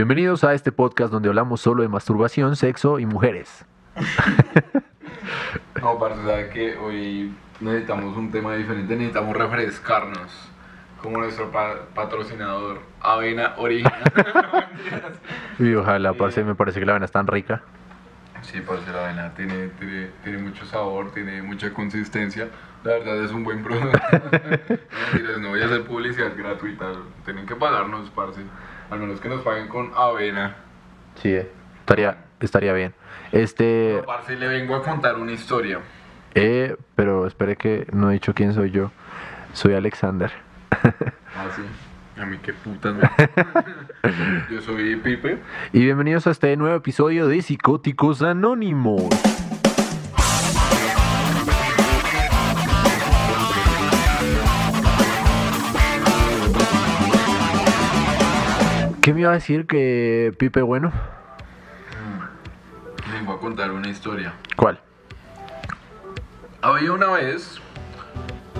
Bienvenidos a este podcast donde hablamos solo de masturbación, sexo y mujeres. No, parce, ¿sabes que Hoy necesitamos un tema diferente, necesitamos refrescarnos. Como nuestro pa- patrocinador, Avena Original. Y ojalá, parce, me parece que la avena es tan rica. sí, parce, la avena tiene, tiene, tiene mucho sabor, tiene mucha consistencia. La verdad es un buen producto. no, no voy a hacer publicidad gratuita. Tienen que pagarnos, parce. Al menos que nos paguen con avena. Sí, eh. estaría, estaría bien. Este, parce, le vengo a contar una historia. eh, pero espere que no he dicho quién soy yo. Soy Alexander. Ah, sí. A mí qué putas me... Yo soy Pipe. Y bienvenidos a este nuevo episodio de Psicóticos Anónimos. ¿Qué me iba a decir que Pipe bueno? Vengo a contar una historia. ¿Cuál? Había una vez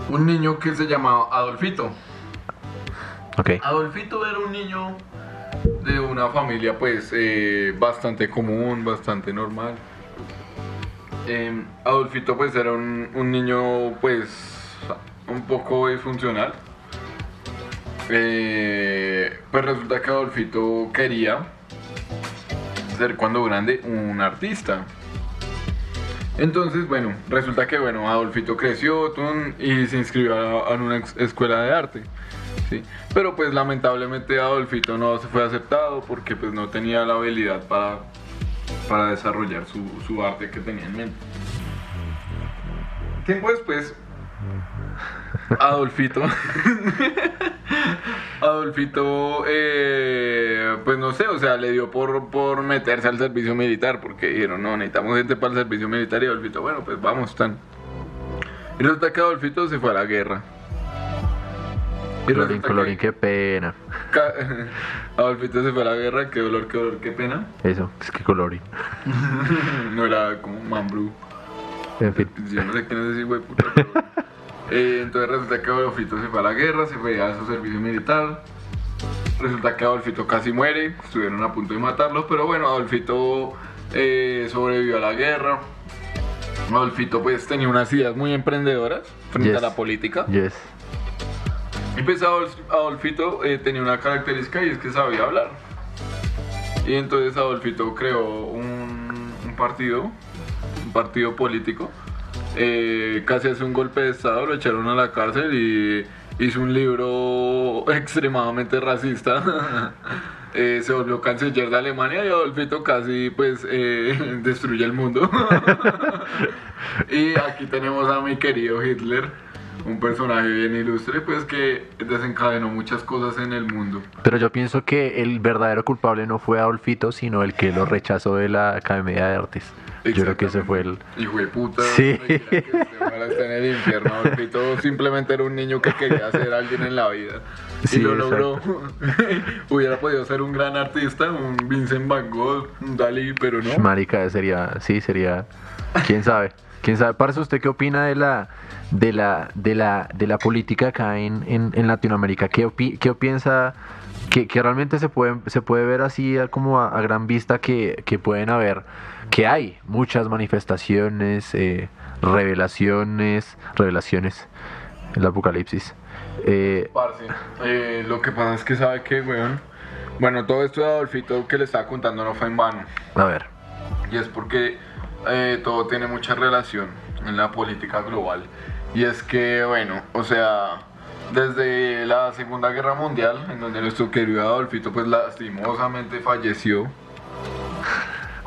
un niño que se llamaba Adolfito. Adolfito era un niño de una familia pues eh, bastante común, bastante normal. Em, Adolfito pues era un, un niño pues un poco disfuncional. Eh, pues resulta que Adolfito quería ser cuando grande un artista. Entonces, bueno, resulta que bueno, Adolfito creció y se inscribió a, una escuela de arte. ¿sí? Pero pues lamentablemente Adolfito no se fue aceptado porque pues no tenía la habilidad para, para desarrollar su, su arte que tenía en mente. Tiempo después, Adolfito, Adolfito, eh, pues no sé, o sea, le dio por, por meterse al servicio militar porque dijeron, no, necesitamos gente para el servicio militar y Adolfito, bueno, pues vamos, tan. Y resulta que Adolfito se fue a la guerra. Y Colorín, colorín, que qué pena. Adolfito se fue a la guerra, qué dolor, qué dolor, qué pena. Eso, es que colorín. no era como Mambrú. En fin. Yo no sé quién es ese güey puta. pero- Eh, entonces resulta que Adolfito se fue a la guerra, se fue a su servicio militar. Resulta que Adolfito casi muere, estuvieron a punto de matarlo, pero bueno, Adolfito eh, sobrevivió a la guerra. Adolfito pues tenía unas ideas muy emprendedoras frente Yes. a la política. Yes. Y pues Adolf- Adolfito eh, tenía una característica y es que sabía hablar. Y entonces Adolfito creó un, un partido, un partido político. Eh, casi hace un golpe de estado, lo echaron a la cárcel y hizo un libro extremadamente racista. Eh, se volvió canciller de Alemania y Adolfito casi pues eh, destruye el mundo. y aquí tenemos a mi querido Hitler, un personaje bien ilustre pues que desencadenó muchas cosas en el mundo. Pero yo pienso que el verdadero culpable no fue Adolfito, sino el que lo rechazó de la Academia de Artes. Yo creo que ese fue el... Hijo de puta. Sí. que esté, en el infierno. Adolfito simplemente era un niño que quería ser alguien en la vida. Sí, y lo logró. Hubiera podido ser un gran artista, un Vincent Van Gogh, un Dalí, pero no. Marica, sería... Sí, sería... ¿Quién sabe? ¿Quién sabe? Parce, ¿usted qué opina de la... De la, de la, de la política acá en, en, en Latinoamérica, ¿qué, opi- qué piensa que, que realmente se puede, se puede ver así a- como a, a gran vista que, que pueden haber, que hay muchas manifestaciones, eh, revelaciones, revelaciones, el apocalipsis. Eh, Parce, eh, lo que pasa es que sabe que, weón. Bueno, todo esto de Adolfito que le estaba contando no fue en vano. a ver, Y es porque eh, todo tiene mucha relación en la política global. Y es que, bueno, o sea, desde la Segunda Guerra Mundial, en donde nuestro querido Adolfito, pues lastimosamente falleció.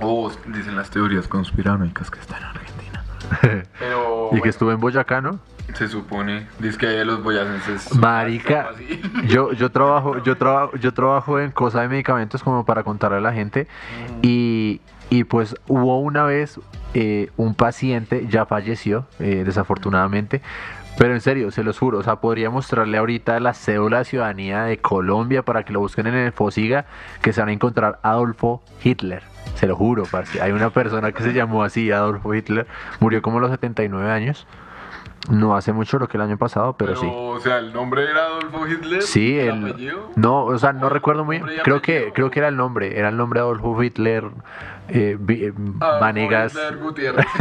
O dicen las teorías conspiranoicas que está en Argentina. Pero y que bueno, estuvo en Boyacá, ¿no? se supone, dice que los boyacenses. Marica, yo, yo trabajo, yo trabajo, yo trabajo en cosas de medicamentos como para contarle a la gente y, y pues hubo una vez eh, un paciente, ya falleció, eh, desafortunadamente, pero en serio, se los juro, o sea, podría mostrarle ahorita la cédula de ciudadanía de Colombia para que lo busquen en el Fosiga, que se van a encontrar Adolfo Hitler. Se lo juro, parce. Hay una persona que se llamó así, Adolfo Hitler, murió como a los 79 años. No hace mucho, lo que el año pasado, pero, Pero, sí. o sea, el nombre era Adolfo Hitler. Sí, el, el, apellido. no, o sea, no recuerdo muy bien. Creo que, creo que era el nombre, era el nombre de Adolfo Hitler eh, Vanegas. Hitler Gutiérrez.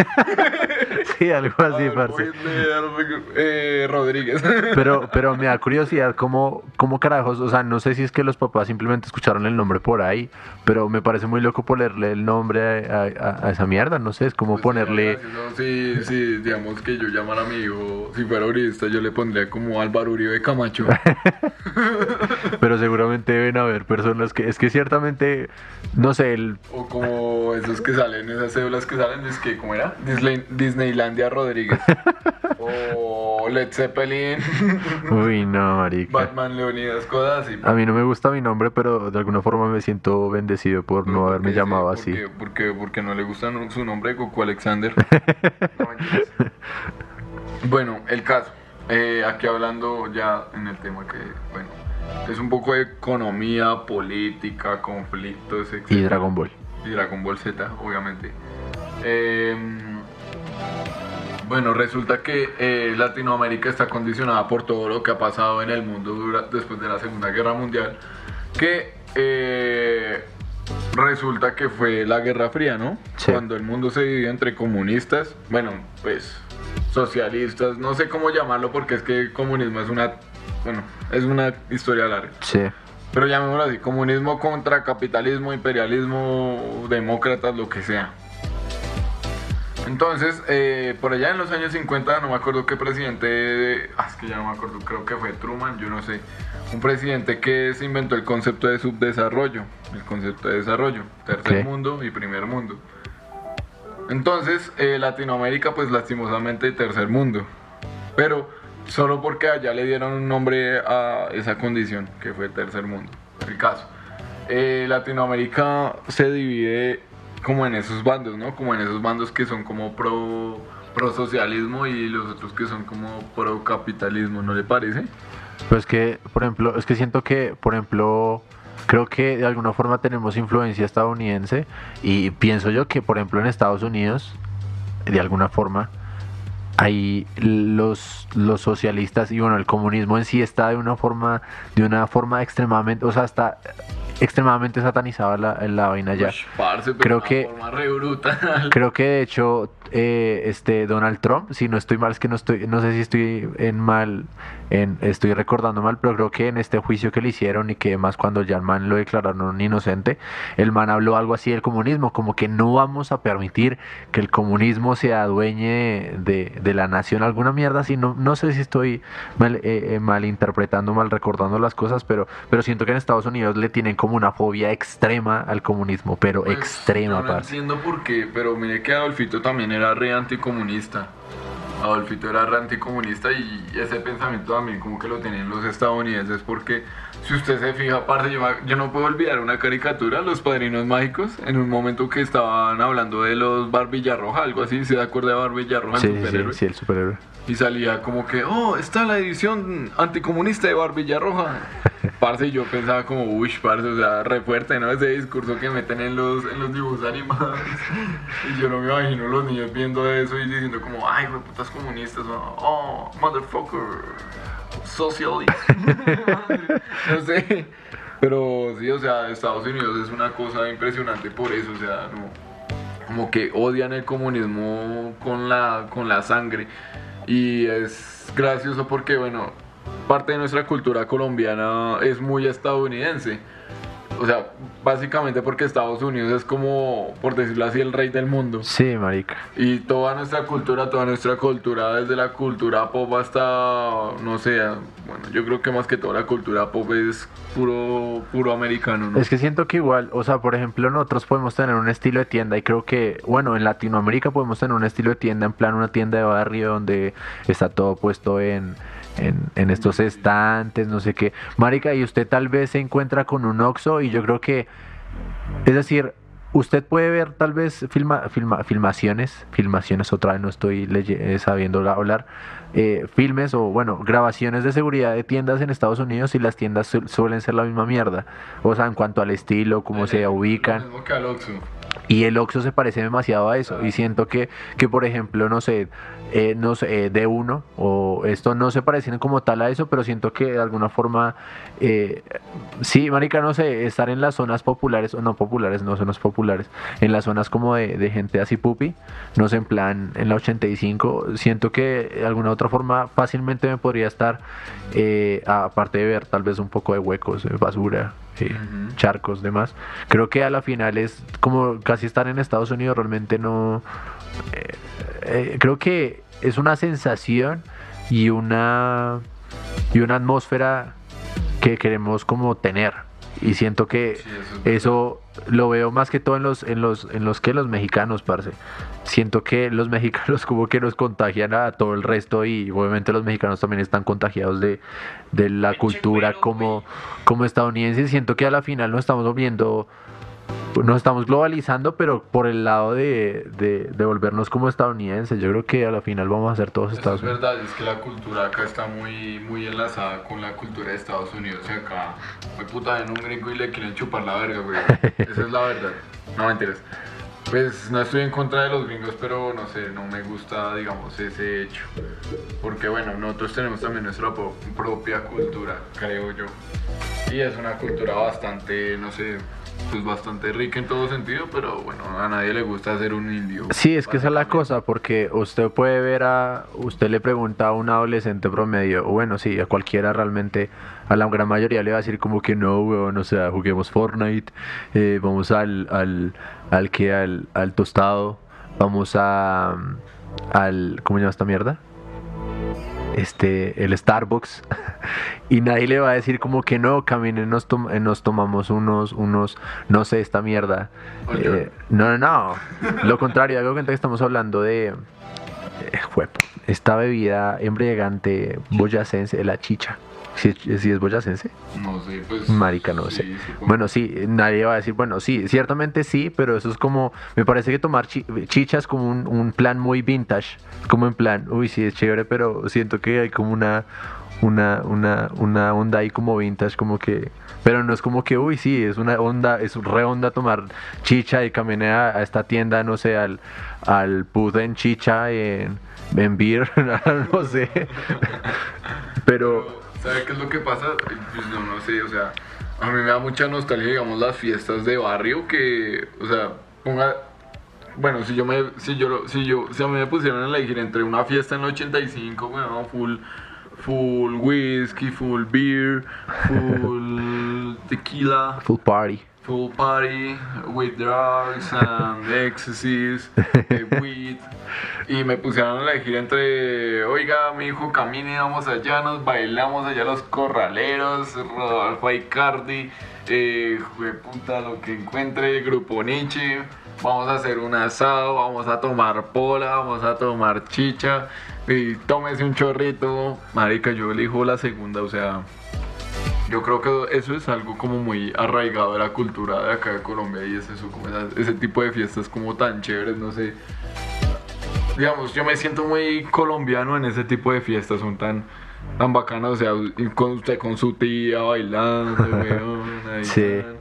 Sí, algo así, Adolfo parce. Hitler eh, Rodríguez. Pero, pero me da curiosidad cómo, cómo carajos, o sea, no sé si es que los papás simplemente escucharon el nombre por ahí, pero me parece muy loco ponerle el nombre a, a- a esa mierda, no sé, es como Pues ponerle... Sí, sí, digamos que yo llamara a mi hijo, si fuera uribista, yo le pondría como Álvaro Uribe Camacho. Pero seguramente deben haber personas que, es que ciertamente, no sé, el, o como esos que salen, esas cédulas que salen, es que, ¿cómo era? Disney- Disneylandia Rodríguez. o Led Zeppelin, uy, no, marica. Batman Leonidas, cosas así. A mí no me gusta mi nombre, pero de alguna forma me siento bendecido por no ¿por haberme llamado Sí, así. ¿por qué? Porque, porque no le gusta su nombre, Goku Alexander. No. Bueno, el caso. Eh, aquí hablando ya en el tema que, bueno, es un poco de economía, política, conflictos, etc. Y Dragon Ball. Y Dragon Ball Z, obviamente. Eh, bueno, resulta que eh, Latinoamérica está condicionada por todo lo que ha pasado en el mundo después de la Segunda Guerra Mundial, que eh, resulta que fue la Guerra Fría, ¿no? Sí. Cuando el mundo se dividió entre comunistas, bueno, pues socialistas, no sé cómo llamarlo porque es que el comunismo es una, bueno, es una historia larga. Sí, Pero llamémoslo así, comunismo contra capitalismo, imperialismo, demócratas, lo que sea. Entonces, eh, por allá en los años 50, no me acuerdo qué presidente, ah, es que ya no me acuerdo, creo que fue Truman, yo no sé, un presidente que se inventó el concepto de subdesarrollo, el concepto de desarrollo, tercer mundo y primer mundo. Entonces, eh, Latinoamérica, pues lastimosamente tercer mundo, pero solo porque allá le dieron un nombre a esa condición, que fue tercer mundo. El caso. Eh, Latinoamérica se divide como en esos bandos, ¿no? Como en esos bandos que son como pro, pro socialismo y los otros que son como pro capitalismo, ¿no le parece? Pues que, por ejemplo, es que siento que, por ejemplo, creo que de alguna forma tenemos influencia estadounidense y pienso yo que, por ejemplo, en Estados Unidos, de alguna forma, hay los, los socialistas y bueno, el comunismo en sí está de una forma, de una forma extremadamente, o sea, está extremadamente satanizada la, la vaina ya. Parce, Creo que- forma re brutal. Creo que de hecho eh, este Donald Trump, si no estoy mal, es que no estoy, no sé si estoy en mal, en, estoy recordando mal, pero creo que en este juicio que le hicieron y que más cuando ya el man lo declararon inocente, el man habló algo así del comunismo, como que no vamos a permitir que el comunismo se adueñe de, de la nación, alguna mierda así, no, no sé si estoy mal, eh, eh, mal interpretando, mal recordando las cosas, pero, pero siento que en Estados Unidos le tienen como una fobia extrema al comunismo, pero Pues, extrema, yo no parce. entiendo por qué, pero mire que Adolfito también era re anticomunista. Adolfito era re anticomunista y ese pensamiento también como que lo tienen los estadounidenses porque si usted se fija, parce, yo, yo no puedo olvidar una caricatura, Los Padrinos Mágicos, en un momento que estaban hablando de los Barbilla Roja, algo así, ¿se acuerda de Barbilla Roja? el Sí, sí, sí, superhéroe? sí, el superhéroe. Y salía como que, oh, está la edición anticomunista de Barbilla Roja. Parce, yo pensaba como, uy, parce, o sea, re fuerte, ¿no? Ese discurso que meten en los, en los dibujos animados. Y yo no me imagino los niños viendo eso y diciendo como, ay, putas comunistas, oh, motherfucker, socialist. no sé. Pero sí, o sea, Estados Unidos es una cosa impresionante por eso, o sea, no como que odian el comunismo con la, con la sangre. Y es gracioso porque, bueno, parte de nuestra cultura colombiana es muy estadounidense. O sea, básicamente porque Estados Unidos es como, por decirlo así, el rey del mundo. Sí, marica. Y toda nuestra cultura, toda nuestra cultura, desde la cultura pop hasta, no sé, bueno, yo creo que más que toda la cultura pop es puro, puro americano, ¿no? Es que siento que igual, o sea, por ejemplo, nosotros podemos tener un estilo de tienda y creo que, bueno, en Latinoamérica podemos tener un estilo de tienda, en plan una tienda de barrio donde está todo puesto en, en, en estos estantes, no sé qué. Marica, y usted tal vez se encuentra con un Oxxo y yo creo que, es decir, usted puede ver tal vez filma, filma- filmaciones, filmaciones otra vez no estoy eh, sabiendo la- hablar, eh, filmes o bueno, grabaciones de seguridad de tiendas en Estados Unidos y las tiendas su- suelen ser la misma mierda. O sea, en cuanto al estilo, cómo se Lo ubican. mismo que al Oxxo. Y el Oxxo se parece demasiado a eso. Y siento que, que por ejemplo, no sé, eh, no sé, eh, de uno o esto no se parecen como tal a eso, pero siento que de alguna forma, eh, sí, marica, no sé, estar en las zonas populares, o no populares, no zonas populares, en las zonas como de, de gente así pupi, no sé, en plan, en la 85, siento que de alguna otra forma fácilmente me podría estar, eh, aparte de ver tal vez un poco de huecos, basura, eh, charcos, demás, creo que a la final es como casi estar en Estados Unidos, realmente no... eh, eh, creo que es una sensación y una y una atmósfera que queremos como tener. Y siento que Sí, eso lo veo más que todo en los en los en los que los mexicanos parce. Siento que los mexicanos como que nos contagian a todo el resto y obviamente los mexicanos también están contagiados de, de la cultura como como estadounidenses. Siento que a la final nos estamos volviendo nos estamos globalizando, pero por el lado de, de, de volvernos como estadounidenses. Yo creo que a la final vamos a ser todos Eso Estados es Unidos. verdad, es que la cultura acá está muy, muy enlazada con la cultura de Estados Unidos. Y acá, me puta en un gringo y le quieren chupar la verga, güey. Esa es la verdad. No mentiras. Pues no estoy en contra de los gringos, pero no sé, no me gusta, digamos, ese hecho. Porque bueno, nosotros tenemos también nuestra propia cultura, creo yo. Y es una cultura bastante, no sé, pues bastante rica en todo sentido, pero bueno, a nadie le gusta ser un indio. Sí, es que esa es la cosa, porque usted puede ver a, usted le pregunta a un adolescente promedio, o bueno, sí, a cualquiera realmente, a la gran mayoría le va a decir como que no, weón, o sea, juguemos Fortnite, eh, vamos al, al, al que, al, al tostado, vamos a, al, ¿cómo se llama esta mierda? Este, el Starbucks, y nadie le va a decir como que no, caminen, nos, tom- nos tomamos unos, unos, no sé, esta mierda. Eh, no, no, no. Lo contrario, cuenta que estamos hablando de. eh, esta bebida embriagante boyacense, la chicha. ¿Sí, sí es boyacense? No sé, pues. Marica, no sí, sé. supongo. Bueno, sí, nadie va a decir, bueno, sí, ciertamente sí, pero eso es como, me parece que tomar chi- chicha es como un, un plan muy vintage, como en plan, uy, sí, es chévere, pero siento que hay como una, una, una, una onda ahí como vintage, como que, pero no es como que, uy, sí, es una onda, es re onda tomar chicha y caminé a, a esta tienda, no sé, al, al put en chicha, en, en beer, no sé, pero... ¿Sabe qué es lo que pasa? Pues no, no sé, o sea, a mí me da mucha nostalgia, digamos, las fiestas de barrio que, o sea, ponga. Bueno, si yo me, si yo, si yo, si a mí me pusieran a elegir entre una fiesta en el 85, bueno, full, full whisky, full beer, full tequila, Full party. Full party with drugs and ecstasies, eh, weed. Y me pusieron a elegir entre, oiga, mi hijo, camine, vamos allá, nos bailamos allá los corraleros, Rodolfo Icardi, eh, puta, lo que encuentre, Grupo Nietzsche, vamos a hacer un asado, vamos a tomar pola, vamos a tomar chicha, y tómese un chorrito. Marica, yo elijo la segunda, o sea, yo creo que eso es algo como muy arraigado de la cultura de acá de Colombia y es eso, como esa- ese tipo de fiestas como tan chéveres, no sé. Digamos, yo me siento muy colombiano en ese tipo de fiestas, son tan, tan bacanas, o sea, con usted con su tía bailando, weón, ahí Sí. tan,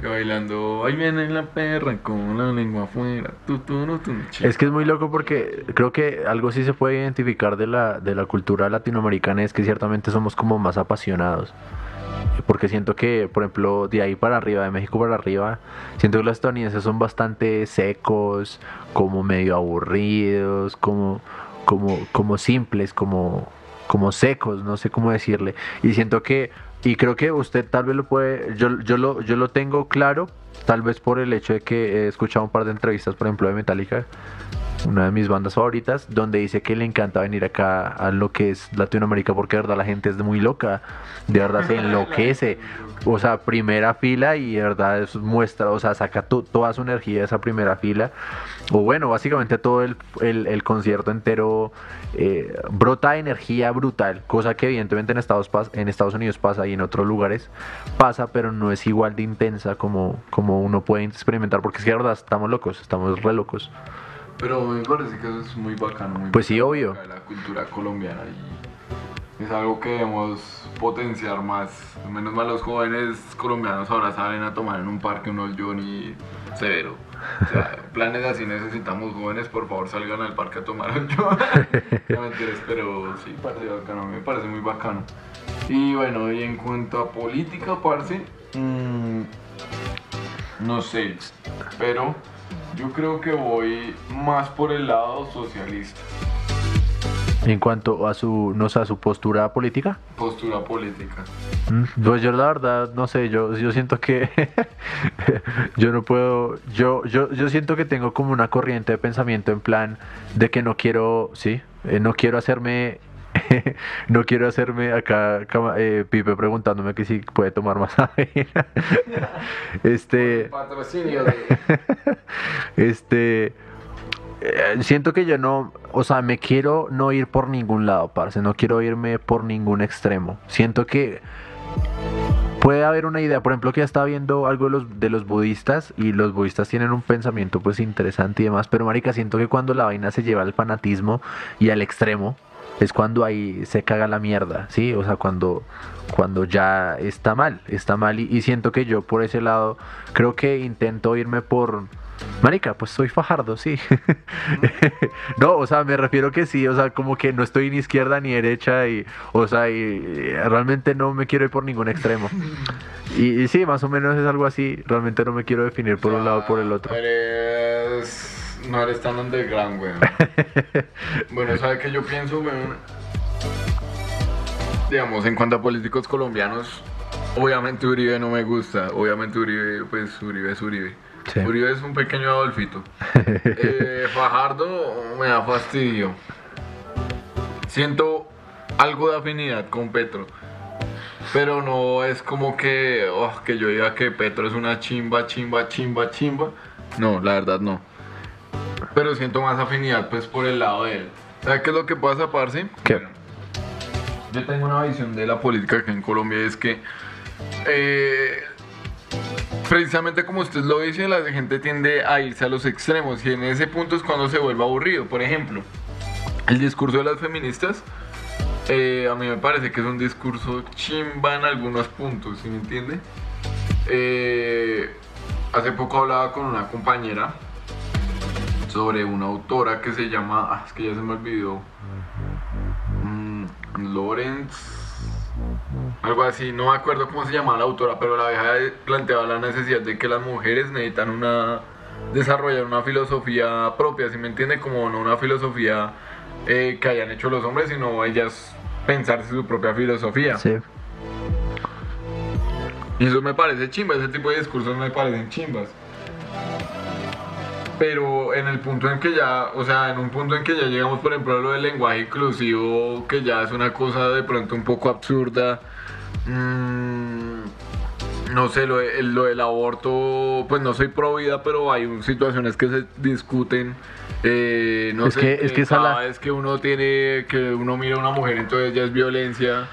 que bailando, ahí viene la perra con la lengua afuera, tu, tu, tu, chi- Es que es muy loco porque creo que algo sí se puede identificar de la, de la cultura latinoamericana es que ciertamente somos como más apasionados. Porque siento que, por ejemplo, de ahí para arriba, de México para arriba, siento que los estadounidenses son bastante secos, como medio aburridos, como, como, como simples, como, como secos, no sé cómo decirle. Y siento que, y creo que usted tal vez lo puede, yo, yo, lo, yo lo tengo claro, tal vez por el hecho de que he escuchado un par de entrevistas, por ejemplo, de Metallica, una de mis bandas favoritas, donde dice que le encanta venir acá a lo que es Latinoamérica porque de verdad la gente es muy loca, de verdad se enloquece, o sea, primera fila y de verdad eso muestra, o sea, saca to- toda su energía de esa primera fila, o bueno, básicamente todo el, el- el concierto entero eh, brota energía brutal, cosa que evidentemente en Estados, pas- en Estados Unidos pasa y en otros lugares pasa, pero no es igual de intensa como, como uno puede experimentar, porque es que de verdad estamos locos, estamos re locos. Pero me parece que eso es muy bacano. Muy Pues sí, obvio. La cultura colombiana y es algo que debemos potenciar más. Menos mal los jóvenes colombianos ahora salen a tomar en un parque unos Johnny severo. O sea, planes así necesitamos jóvenes, por favor salgan al parque a tomar un Johnny. No mentiras, pero sí, parece bacano, me parece muy bacano. Y bueno, y en cuanto a política, parce, mm, no sé, pero yo creo que voy más por el lado socialista. En cuanto a su, no sé, a su postura política. Postura política. Mm, Pues yo la verdad, no sé, yo, yo siento que yo no puedo, yo, yo, yo siento que tengo como una corriente de pensamiento en plan de que no quiero, sí, eh, no quiero hacerme, no quiero hacerme acá, eh, Pipe preguntándome que si puede tomar más avena. este, Patrocinio de... este, eh, siento que yo no, o sea, me quiero no ir por ningún lado, parce, no quiero irme por ningún extremo. Siento que puede haber una idea, por ejemplo, que ya estaba viendo algo de los, de los budistas y los budistas tienen un pensamiento pues interesante y demás, pero marica, siento que cuando la vaina se lleva al fanatismo y al extremo, es cuando ahí se caga la mierda, ¿sí? O sea, cuando, cuando ya está mal, está mal y, siento que yo por ese lado creo que intento irme por... Marica, pues soy fajardo, sí. no, o sea, me refiero que sí, o sea, como que no estoy ni izquierda ni derecha y, o sea, y, y realmente no me quiero ir por ningún extremo. Y, y sí, más o menos es algo así, realmente no me quiero definir por un lado o por el otro. Eres... No eres tan underground, weón. bueno, ¿sabe qué yo pienso, weón? Digamos, en cuanto a políticos colombianos, obviamente Uribe no me gusta. Obviamente Uribe, pues Uribe es Uribe. Sí. Uribe es un pequeño Adolfito. Eh, Fajardo me da fastidio. Siento algo de afinidad con Petro. Pero no es como que, oh, que yo diga que Petro es una chimba, chimba, chimba, chimba. No, la verdad no. Pero siento más afinidad pues por el lado de él. ¿Sabes qué es lo que pasa, parce? ¿Qué? Yo tengo una visión de la política aquí en Colombia, es que eh, precisamente como usted lo dice, la gente tiende a irse a los extremos y en ese punto es cuando se vuelve aburrido. Por ejemplo, el discurso de las feministas, eh, a mí me parece que es un discurso chimba en algunos puntos, ¿sí me entiende? Eh, hace poco hablaba con una compañera sobre una autora que se llama, ah, es que ya se me olvidó, mm, Lawrence, algo así, no me acuerdo cómo se llama la autora, pero la vieja planteaba la necesidad de que las mujeres necesitan una desarrollar una filosofía propia, si me entiende, como no una filosofía eh, que hayan hecho los hombres, sino ellas pensarse su propia filosofía. Sí. Y eso me parece chimba, ese tipo de discursos me parecen chimbas. Pero en el punto en que ya, o sea, en un punto en que ya llegamos, por ejemplo, a lo del lenguaje inclusivo, que ya es una cosa de pronto un poco absurda. mm, no sé, lo, de- lo del aborto, pues no soy pro vida, pero hay un- situaciones que se discuten. eh, no Es sé, que- es que esa cada la- vez que uno tiene, que uno mira a una mujer, entonces ya es violencia.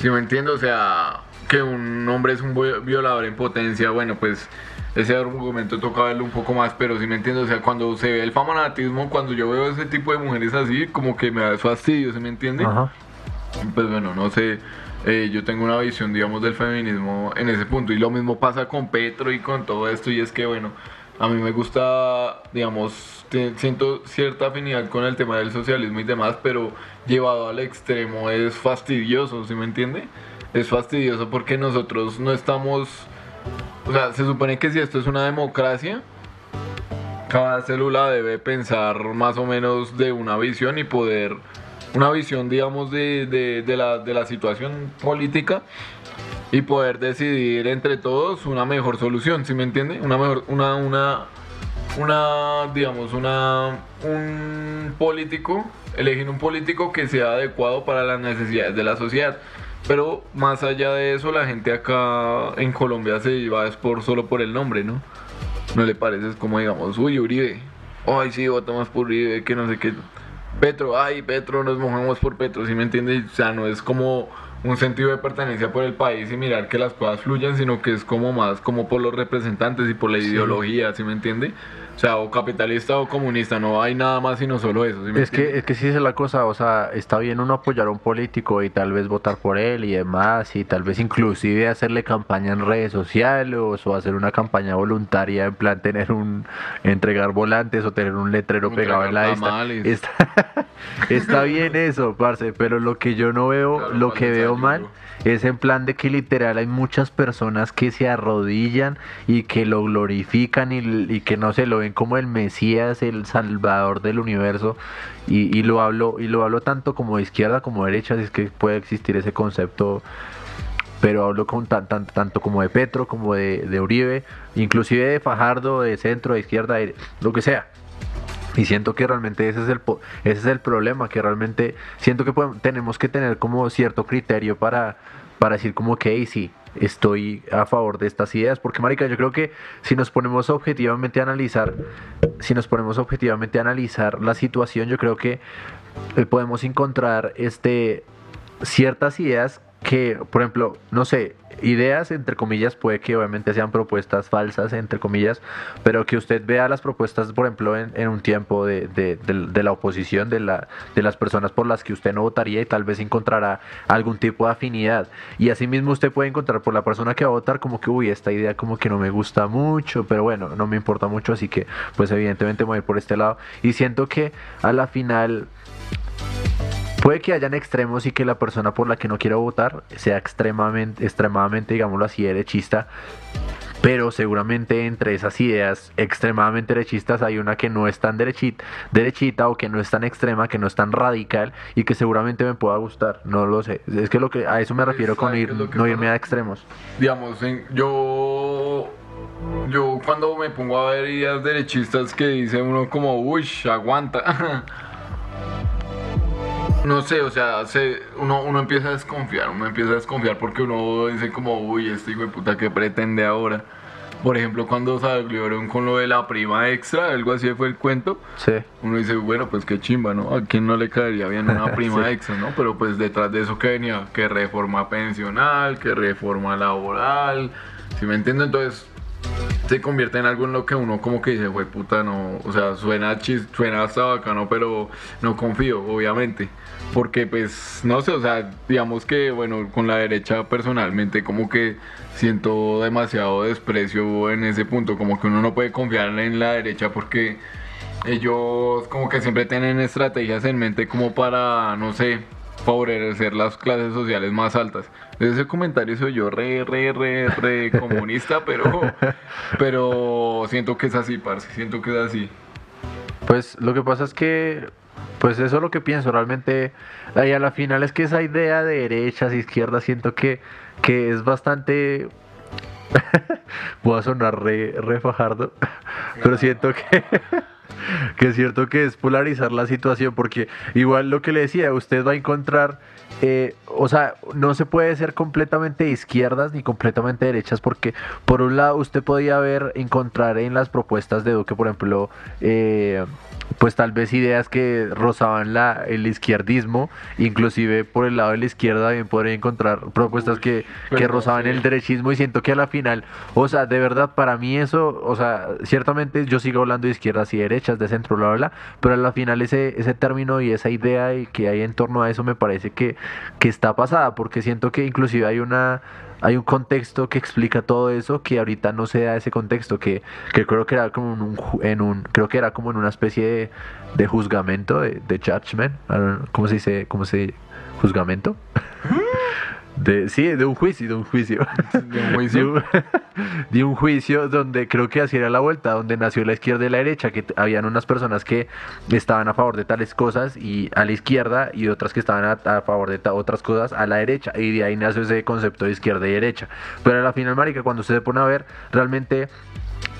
Si me entiendo, o sea, que un hombre es un vi- violador en potencia, bueno, pues ese argumento toca verlo un poco más, pero si me entiendo, o sea, cuando se ve el fanatismo, cuando yo veo ese tipo de mujeres así, como que me da fastidio, ¿se me entiende? Ajá. Pues bueno, no sé, eh, yo tengo una visión, digamos, del feminismo en ese punto, y lo mismo pasa con Petro y con todo esto, y es que, bueno, a mí me gusta, digamos, siento cierta afinidad con el tema del socialismo y demás, pero llevado al extremo es fastidioso, ¿sí me entiende? Es fastidioso porque nosotros no estamos, o sea, se supone que si esto es una democracia, cada célula debe pensar más o menos de una visión y poder, una visión, digamos, de, de- la, de la situación política y poder decidir entre todos una mejor solución, ¿sí me entiende? Una mejor, una, una, una, digamos, una, un político, elegir un político que sea adecuado para las necesidades de la sociedad. Pero más allá de eso, la gente acá en Colombia se va es por solo por el nombre, ¿no? ¿No le parece? Es como digamos, uy, Uribe. Ay, sí, votamos por Uribe, que no sé qué. Petro, ay, Petro, nos mojamos por Petro, ¿sí me entiende? O sea, no es como un sentido de pertenencia por el país y mirar que las cosas fluyan, sino que es como más como por los representantes y por la ideología, ¿sí me entiende? O sea, o capitalista o comunista, no hay nada más sino solo eso. ¿sí me Es que, es que sí es la cosa, o sea, está bien uno apoyar a un político y tal vez votar por él y demás, y tal vez inclusive hacerle campaña en redes sociales o hacer una campaña voluntaria en plan tener un, entregar volantes o tener un letrero pegado en la esta. tamales. Está, está bien eso, parce, pero lo que yo no veo, Claro, lo que veo mal es en plan de que literal hay muchas personas que se arrodillan y que lo glorifican y, y que no se lo ven como el Mesías, el Salvador del universo. Y, lo hablo y lo hablo tanto como de izquierda como de derecha, si es que puede existir ese concepto. Pero hablo con tan, tan- tanto como de Petro, como de, Uribe, inclusive de Fajardo, de centro, de izquierda, de lo que sea. Y siento que realmente ese es el, ese es el problema, que realmente siento que tenemos que tener como cierto criterio para, para decir como que "Hey, sí, estoy a favor de estas ideas. Porque, marica, yo creo que si nos ponemos objetivamente a analizar, si nos ponemos objetivamente a analizar la situación, yo creo que eh, podemos encontrar este, ciertas ideas que, por ejemplo, no sé, ideas entre comillas, puede que obviamente sean propuestas falsas entre comillas, pero que usted vea las propuestas, por ejemplo, en, en un tiempo de, de- de- de la oposición, de, la, de las personas por las que usted no votaría y tal vez encontrará algún tipo de afinidad. Y asimismo usted puede encontrar por la persona que va a votar como que, uy, esta idea como que no me gusta mucho, pero bueno, no me importa mucho, así que pues evidentemente me voy por este lado. Y siento que a la final... Puede que hayan extremos y que la persona por la que no quiera votar sea extremadamente, extremadamente, digámoslo así, derechista. Pero seguramente entre esas ideas extremadamente derechistas hay una que no es tan derechita, derechita o que no es tan extrema, que no es tan radical y que seguramente me pueda gustar. No lo sé. Es que lo que a eso me refiero con ¿Sabe ir, no pasa? irme a extremos. digamos, en- yo, yo cuando me pongo a ver ideas derechistas que dice uno como, uy, aguanta. No sé, o sea, se- uno, uno empieza a desconfiar, uno empieza a desconfiar porque uno dice como, uy, este hijo de puta que pretende ahora. Por ejemplo, cuando salieron con lo de la prima extra, algo así fue el cuento, Sí. uno dice, bueno, pues qué chimba, ¿no? ¿A quién no le caería bien una prima Sí. extra, no? Pero pues detrás de eso que venía, que reforma pensional, que reforma laboral, ¿sí me entiendo? Entonces se convierte en algo en lo que uno como que dice, güey, puta, no, o sea, suena, chis, suena hasta bacano, pero no confío, obviamente. Porque pues, no sé, o sea, digamos que, bueno, con la derecha personalmente como que siento demasiado desprecio en ese punto, como que uno no puede confiar en la derecha porque ellos como que siempre tienen estrategias en mente como para, no sé, favorecer las clases sociales más altas. Ese comentario soy yo re, re, re, re comunista, pero, pero siento que es así, parce, siento que es así. Pues lo que pasa es que, pues eso es lo que pienso, realmente, y a la final es que esa idea de derechas, izquierdas, siento que, que es bastante... Voy a sonar re, re fajardo, pero siento que, que es cierto que es polarizar la situación, porque igual lo que le decía, usted va a encontrar, eh, o sea, no se puede ser completamente izquierdas ni completamente derechas, porque por un lado usted podía ver, encontrar en las propuestas de Duque, por ejemplo, eh, pues tal vez ideas que rozaban la, el izquierdismo, inclusive por el lado de la izquierda bien podría encontrar propuestas Uy, que, que no rozaban el derechismo y siento que a la final, o sea, de verdad para mí eso, o sea, ciertamente yo sigo hablando de izquierdas y derechas, de centro, bla, bla, bla, pero a la final ese, ese término y esa idea y que hay en torno a eso me parece que, que está pasada, porque siento que inclusive hay una hay un contexto que explica todo eso que ahorita no se da ese contexto que, que creo que era como en un, en un creo que era como en una especie de, de juzgamento de, de judgment ¿cómo se dice? ¿cómo se dice? juzgamento de, sí, de un juicio, de un juicio. De un juicio. De un, de un juicio donde creo que así era la vuelta, donde nació la izquierda y la derecha, que habían unas personas que estaban a favor de tales cosas y a la izquierda y otras que estaban a, a favor de otras cosas a la derecha. Y de ahí nació ese concepto de izquierda y derecha. Pero a la final, marica, cuando usted se pone a ver, realmente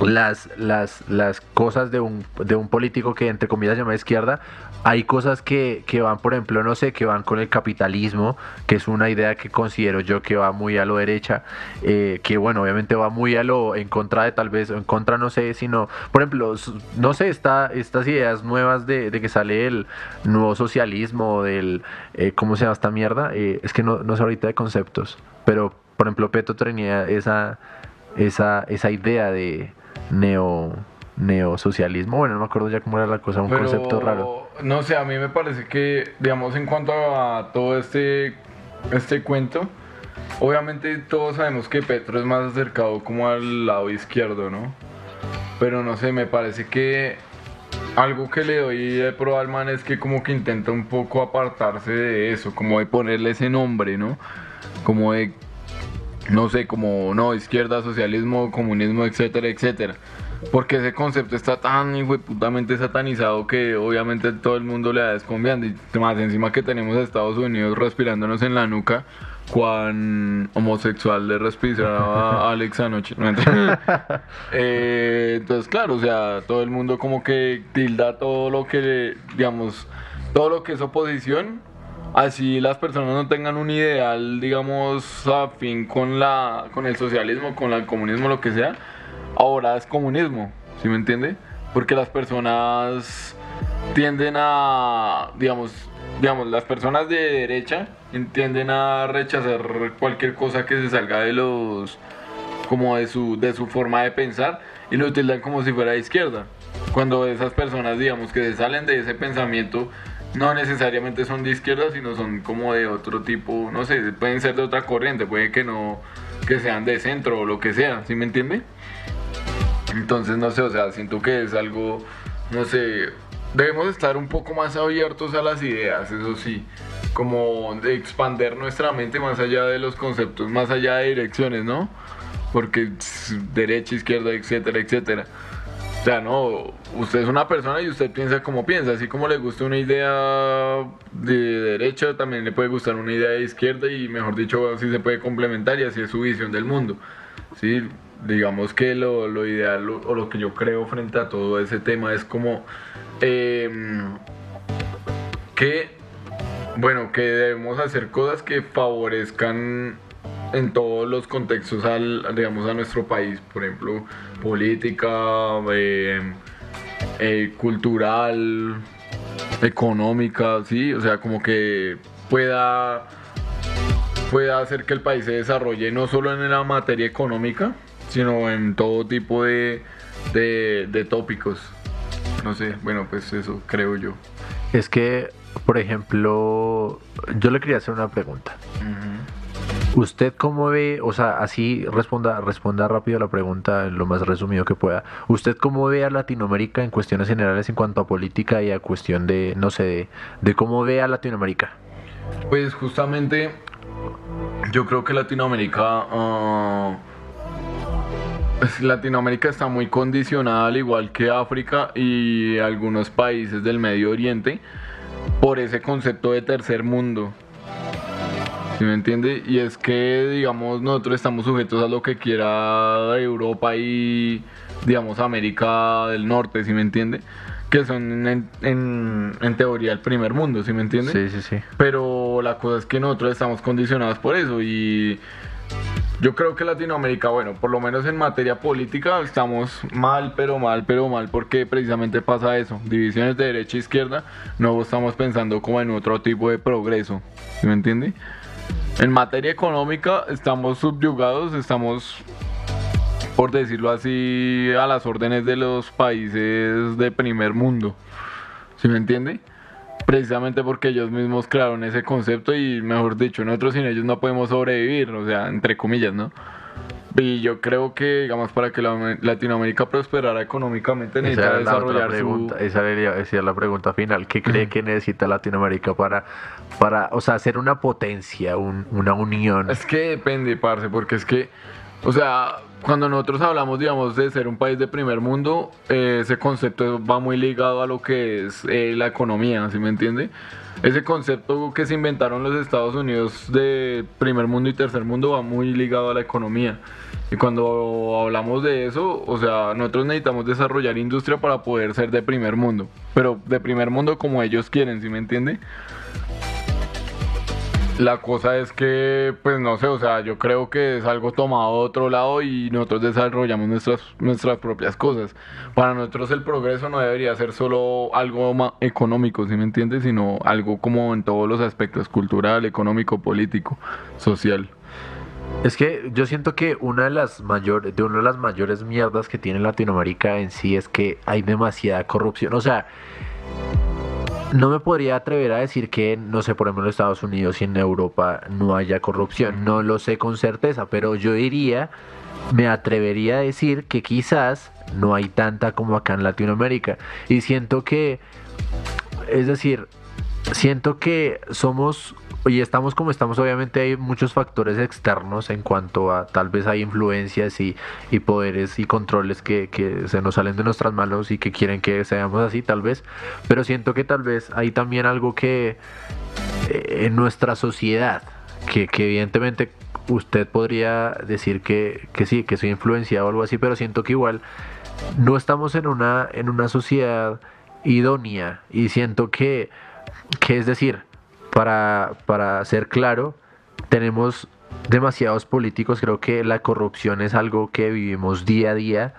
las, las, las cosas de un, de un político que entre comillas llama izquierda, hay cosas que, que van, por ejemplo, no sé, que van con el capitalismo, que es una idea que considero yo que va muy a lo derecha, eh, que bueno, obviamente va muy a lo en contra de tal vez, o en contra no sé, sino, por ejemplo, no sé, está, estas ideas nuevas de, de que sale el nuevo socialismo, del, eh, ¿cómo se llama esta mierda? Eh, es que no, no sé ahorita de conceptos, pero por ejemplo, Petro tenía esa, esa, esa idea de neo neosocialismo. Bueno, no me acuerdo ya cómo era la cosa, un Pero, concepto raro. No sé, a mí me parece que, digamos, en cuanto a todo este, este cuento, obviamente todos sabemos que Petro es más acercado como al lado izquierdo, ¿no? Pero no sé, me parece que algo que le doy de pro al man es que como que intenta un poco apartarse de eso, como de ponerle ese nombre, ¿no? Como de, no sé, como, no, izquierda, socialismo, comunismo, etcétera, etcétera. Porque ese concepto está tan putamente satanizado que obviamente todo el mundo le da desconfianza. Y más encima que tenemos a Estados Unidos respirándonos en la nuca, cuán homosexual le respiraba a Alex anoche. ¿no? Eh, entonces, claro, o sea, todo el mundo como que tilda todo lo que, digamos, todo lo que es oposición. Así las personas no tengan un ideal, digamos, afín con, la, con el socialismo, con el comunismo, lo que sea. Ahora es comunismo, ¿sí me entiende? Porque las personas tienden a, digamos, digamos, las personas de derecha tienden a rechazar cualquier cosa que se salga de los como de su de su forma de pensar y lo utilizan como si fuera de izquierda. Cuando esas personas, digamos, que se salen de ese pensamiento no necesariamente son de izquierda, sino son como de otro tipo, no sé, pueden ser de otra corriente, puede que no que sean de centro o lo que sea, ¿sí me entiende? Entonces, no sé, o sea, siento que es algo, no sé, debemos estar un poco más abiertos a las ideas, eso sí, como de expander nuestra mente más allá de los conceptos, más allá de direcciones, ¿no? Porque derecha, izquierda, etcétera, etcétera. O sea, no, usted es una persona y usted piensa como piensa, así como le gusta una idea de derecha, también le puede gustar una idea de izquierda y mejor dicho, así se puede complementar y así es su visión del mundo. Sí, digamos que lo, lo ideal o lo que yo creo frente a todo ese tema es como em, que, bueno, que debemos hacer cosas que favorezcan en todos los contextos al, digamos, a nuestro país, por ejemplo, política, em, eh, cultural, económica, sí, o sea, como que pueda pueda hacer que el país se desarrolle no solo en la materia económica, sino en todo tipo de, de, de tópicos. No sé, bueno, pues eso creo yo. Es que, por ejemplo, yo le quería hacer una pregunta. ¿Usted cómo ve, o sea, así responda, responda rápido la pregunta en lo más resumido que pueda. ¿Usted cómo ve a Latinoamérica en cuestiones generales en cuanto a política y a cuestión de, no sé, de, de cómo ve a Latinoamérica? Pues justamente yo creo que Latinoamérica... ah, pues Latinoamérica está muy condicionada al igual que África y algunos países del Medio Oriente por ese concepto de tercer mundo. ¿Sí me entiende? Y es que, digamos, nosotros estamos sujetos a lo que quiera Europa y, digamos, América del Norte, ¿sí me entiende? Que son en, en- en teoría el primer mundo, ¿sí me entiende? Sí, sí, sí. Pero la cosa es que nosotros estamos condicionados por eso y yo creo que Latinoamérica, bueno, por lo menos en materia política estamos mal, pero mal, pero mal, porque precisamente pasa eso, divisiones de derecha e izquierda, no estamos pensando como en otro tipo de progreso, ¿sí me entiende? En materia económica estamos subyugados, estamos, por decirlo así, a las órdenes de los países de primer mundo, ¿sí me entiende? Precisamente porque ellos mismos crearon ese concepto y, mejor dicho, nosotros sin ellos no podemos sobrevivir, o sea, entre comillas, ¿no? Y yo creo que, digamos, para que la Latinoamérica prosperara económicamente necesita desarrollar pregunta, su... esa era, esa era la pregunta final. ¿Qué cree que necesita Latinoamérica para, para o sea, ser una potencia, un- una unión? Es que depende, parce, porque es que, o sea, cuando nosotros hablamos, digamos, de ser un país de primer mundo, eh, ese concepto va muy ligado a lo que es eh, la economía, ¿sí me entiende? Ese concepto que se inventaron los Estados Unidos de primer mundo y tercer mundo va muy ligado a la economía. Y cuando hablamos de eso, o sea, nosotros necesitamos desarrollar industria para poder ser de primer mundo. Pero de primer mundo como ellos quieren, ¿sí me entiende? La cosa es que, pues no sé, o sea, yo creo que es algo tomado de otro lado y nosotros desarrollamos nuestras, nuestras propias cosas. Para nosotros el progreso no debería ser solo algo económico, ¿sí me entiendes? Sino algo como en todos los aspectos, cultural, económico, político, social. Es que yo siento que una de las mayores, de una de las mayores mierdas que tiene Latinoamérica en sí es que hay demasiada corrupción. O sea, no me podría atrever a decir que, no sé, por ejemplo, en Estados Unidos y en Europa no haya corrupción. No lo sé con certeza, pero yo diría, me atrevería a decir que quizás no hay tanta como acá en Latinoamérica. Y siento que, es decir, siento que somos y estamos como estamos, obviamente hay muchos factores externos en cuanto a tal vez hay influencias y, y poderes y controles que, que, se nos salen de nuestras manos y que quieren que seamos así, tal vez. Pero siento que tal vez hay también algo que eh, en nuestra sociedad, que, que evidentemente usted podría decir que, que sí, que soy influenciado o algo así, pero siento que igual no estamos en una, en una sociedad idónea y siento que, que es decir, para, para ser claro, tenemos demasiados políticos, creo que la corrupción es algo que vivimos día a día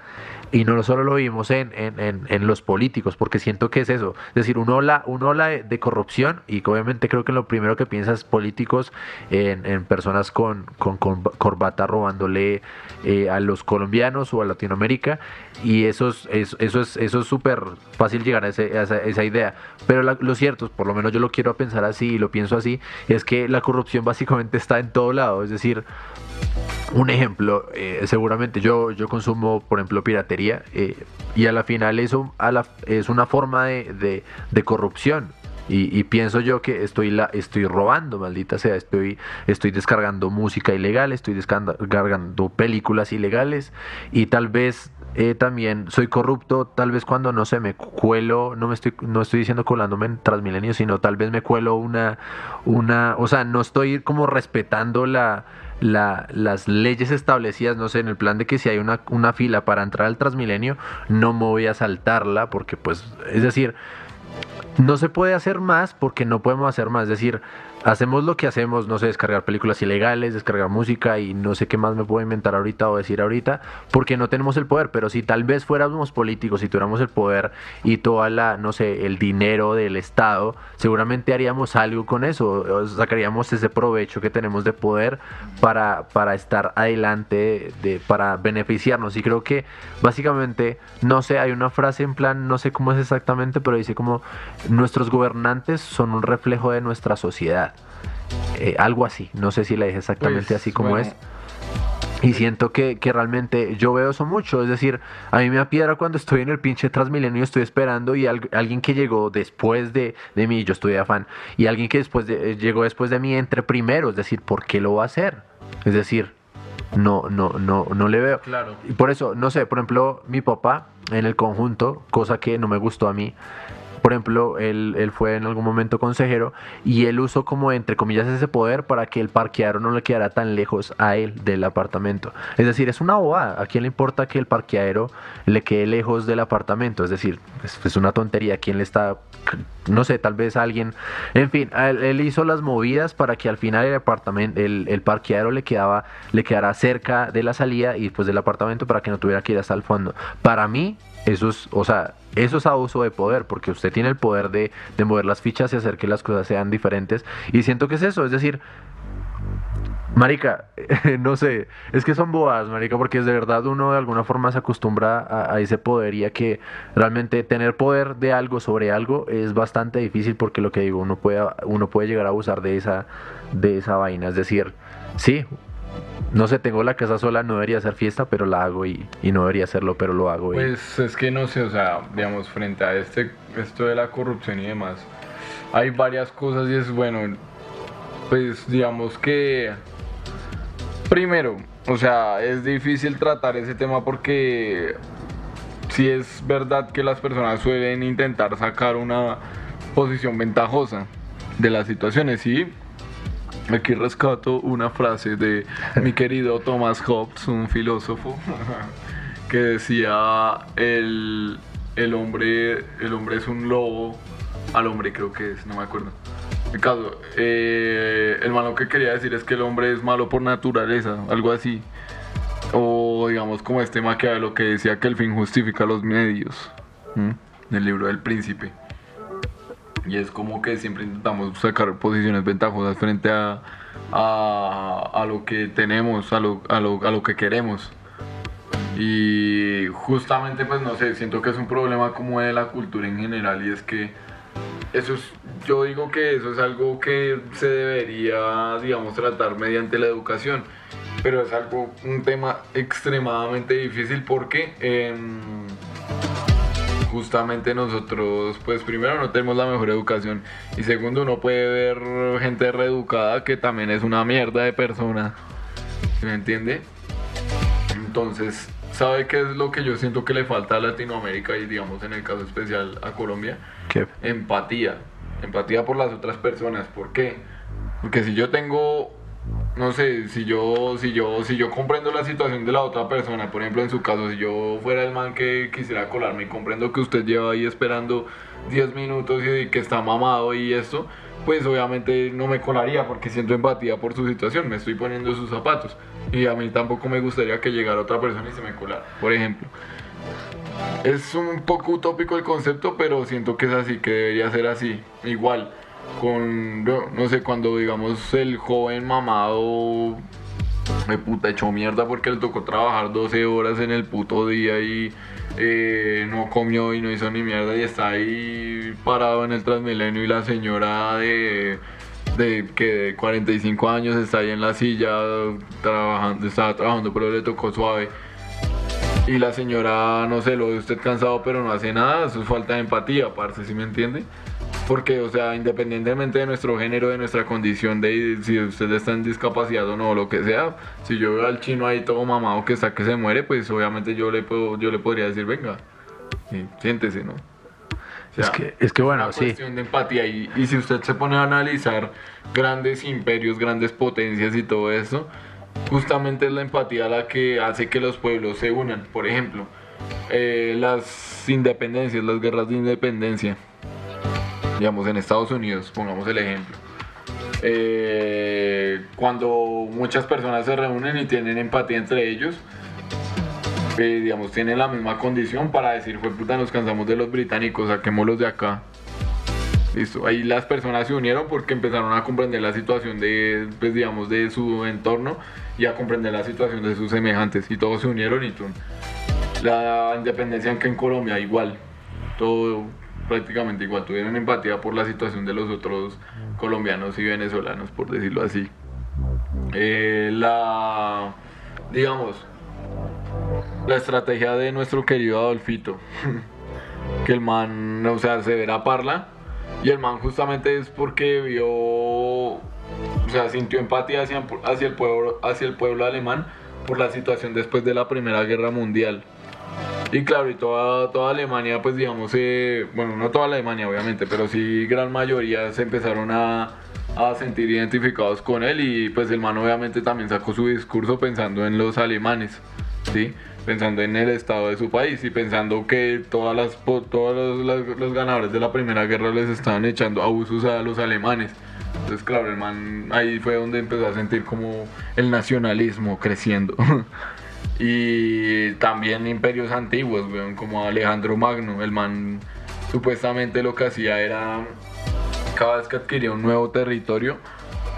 y no solo lo vimos en, en, en, los políticos, porque siento que es eso. Es decir, uno habla, uno habla de, corrupción y obviamente creo que lo primero que piensa es políticos en, personas con, con, corbata robándole eh, a los colombianos o a Latinoamérica y eso es eso es eso es súper fácil llegar a, esa, idea. Pero lo cierto, por lo menos yo lo quiero pensar así y lo pienso así, es que la corrupción básicamente está en todo lado. Es decir, un ejemplo, eh, seguramente yo, yo consumo, por ejemplo, piratería eh, y a la final eso es una forma de, de, corrupción. Y, pienso yo que estoy, la, estoy robando, maldita sea, estoy, estoy descargando música ilegal, estoy descargando películas ilegales y tal vez eh, también soy corrupto, tal vez cuando no sé, me cuelo, no me estoy, no estoy diciendo colándome en Transmilenio, sino tal vez me cuelo una, una, o sea, no estoy como respetando la, la, las leyes establecidas, no sé, en el plan de que si hay una, fila para entrar al Transmilenio, no me voy a saltarla porque pues, es decir, no se puede hacer más porque no podemos hacer más. Es decir, hacemos lo que hacemos, no sé, descargar películas ilegales, descargar música y no sé qué más me puedo inventar ahorita o decir ahorita, porque no tenemos el poder. Pero si tal vez fuéramos políticos, si tuviéramos el poder y toda la, no sé, el dinero del Estado, seguramente haríamos algo con eso, sacaríamos ese provecho que tenemos de poder para, para estar adelante, de, para beneficiarnos. Y creo que básicamente, no sé, hay una frase en plan, no sé cómo es exactamente, pero dice como nuestros gobernantes son un reflejo de nuestra sociedad. Eh, algo así, no sé si la dije exactamente pues, así como es. Y siento que, realmente yo veo eso mucho. Es decir, a mí me apiedra cuando estoy en el pinche Transmilenio y estoy esperando y alguien que llegó después de, de, mí, yo estoy afán, y alguien que después de, llegó después de mí entre primero. Es decir, ¿por qué lo va a hacer? Es decir, no, no, no, no le veo. Claro. Y por eso, no sé, por ejemplo, mi papá en el conjunto, cosa que no me gustó a mí, por ejemplo, él, él, fue en algún momento consejero y él usó como entre comillas ese poder para que el parqueadero no le quedara tan lejos a él del apartamento. Es decir, es una bobada. ¿A quién le importa que el parqueadero le quede lejos del apartamento? Es decir, es, una tontería. ¿A quién le está, no sé, tal vez alguien... En fin, él, hizo las movidas para que al final el apartamento, el, el parqueadero le quedaba, le quedara cerca de la salida y después del apartamento para que no tuviera que ir hasta el fondo. Para mí, eso es, o sea, eso es abuso de poder, porque usted tiene el poder de, de mover las fichas y hacer que las cosas sean diferentes. Y siento que es eso, es decir, Marica, no sé, es que son boas, Marica, porque es de verdad uno de alguna forma se acostumbra a, ese poder y a que realmente tener poder de algo sobre algo es bastante difícil porque lo que digo, uno puede, uno puede llegar a abusar de esa, de esa vaina. Es decir, sí, no sé, tengo la casa sola, no debería hacer fiesta, pero la hago y, no debería hacerlo, pero lo hago. Pues es que no sé, o sea, digamos, frente a este, esto de la corrupción y demás, hay varias cosas y es bueno, pues digamos que, primero, o sea, es difícil tratar ese tema porque si es verdad que las personas suelen intentar sacar una posición ventajosa de las situaciones, y Aquí rescato una frase de mi querido Thomas Hobbes, un filósofo, que decía el, el, hombre, el hombre es un lobo, al hombre creo que es, no me acuerdo. Caso, eh, el malo que quería decir es que el hombre es malo por naturaleza, algo así. O digamos como este Maquiavelo que decía que el fin justifica los medios. en El libro del príncipe. Y es como que siempre intentamos sacar posiciones ventajosas frente a, a, a lo que tenemos, a lo, a, lo, a lo que queremos. Y justamente, pues no sé, siento que es un problema como de la cultura en general y es que eso es, yo digo que eso es algo que se debería, digamos, tratar mediante la educación, pero es algo, un tema extremadamente difícil porque em, justamente nosotros, pues primero no tenemos la mejor educación. Y segundo uno puede ver gente reeducada que también es una mierda de persona, ¿me entiende? Entonces, ¿sabe qué es lo que yo siento que le falta a Latinoamérica y digamos en el caso especial a Colombia? ¿Qué? Empatía. Empatía por las otras personas. ¿Por qué? Porque si yo tengo, no sé, si yo, si yo, si yo comprendo la situación de la otra persona, por ejemplo en su caso, si yo fuera el man que quisiera colarme y comprendo que usted lleva ahí esperando 10 minutos y que está mamado y esto, pues obviamente no me colaría porque siento empatía por su situación, me estoy poniendo sus zapatos. Y a mí tampoco me gustaría que llegara otra persona y se me colara, por ejemplo. Es un poco utópico el concepto, pero siento que es así, que debería ser así. Igual, con, no sé, cuando digamos el joven mamado me puta echó mierda porque le tocó trabajar 12 horas en el puto día y eh, no comió y no hizo ni mierda y está ahí parado en el Transmilenio y la señora de, de que de 45 años está ahí en la silla trabajando, estaba trabajando pero le tocó suave y la señora, no sé, lo ve usted cansado pero no hace nada, eso es falta de empatía, parce, ¿sí me entiende? Porque, o sea, independientemente de nuestro género, de nuestra condición, de si usted está en discapacidad o no, o lo que sea, si yo veo al chino ahí todo mamado que está que se muere, pues obviamente yo le puedo, yo le podría decir, venga, siéntese, ¿no? es, que, es que bueno, una sí. cuestión de empatía. Y, y si usted se pone a analizar grandes imperios, grandes potencias y todo eso, justamente es la empatía la que hace que los pueblos se unan. Por ejemplo, eh, las independencias, las guerras de independencia, digamos en Estados Unidos, pongamos el ejemplo. Eh, cuando muchas personas se reúnen y tienen empatía entre ellos, eh, digamos, tienen la misma condición para decir, fue puta, nos cansamos de los británicos, saquémoslos de acá. Listo, ahí las personas se unieron porque empezaron a comprender la situación de, pues digamos, de su entorno y a comprender la situación de sus semejantes y todos se unieron y. La independencia que en Colombia igual, todo prácticamente igual, tuvieron empatía por la situación de los otros colombianos y venezolanos, por decirlo así. Eh, la, digamos, la estrategia de nuestro querido Adolfito, que el man, o sea, se verá parla y el man justamente es porque vio, o sea, sintió empatía hacia, hacia, el, pueblo, hacia el pueblo alemán por la situación después de la Primera Guerra Mundial. Y claro, y toda, toda Alemania, pues digamos, eh, bueno, no toda Alemania obviamente, pero sí gran mayoría se empezaron a, a sentir identificados con él y pues el man obviamente también sacó su discurso pensando en los alemanes, ¿sí? pensando en el estado de su país y pensando que todas las, todos los, los, ganadores de la Primera Guerra les estaban echando abusos a los alemanes. Entonces, claro, el man ahí fue donde empezó a sentir como el nacionalismo creciendo. y también imperios antiguos, como Alejandro Magno, el man supuestamente lo que hacía era, cada vez que adquiría un nuevo territorio,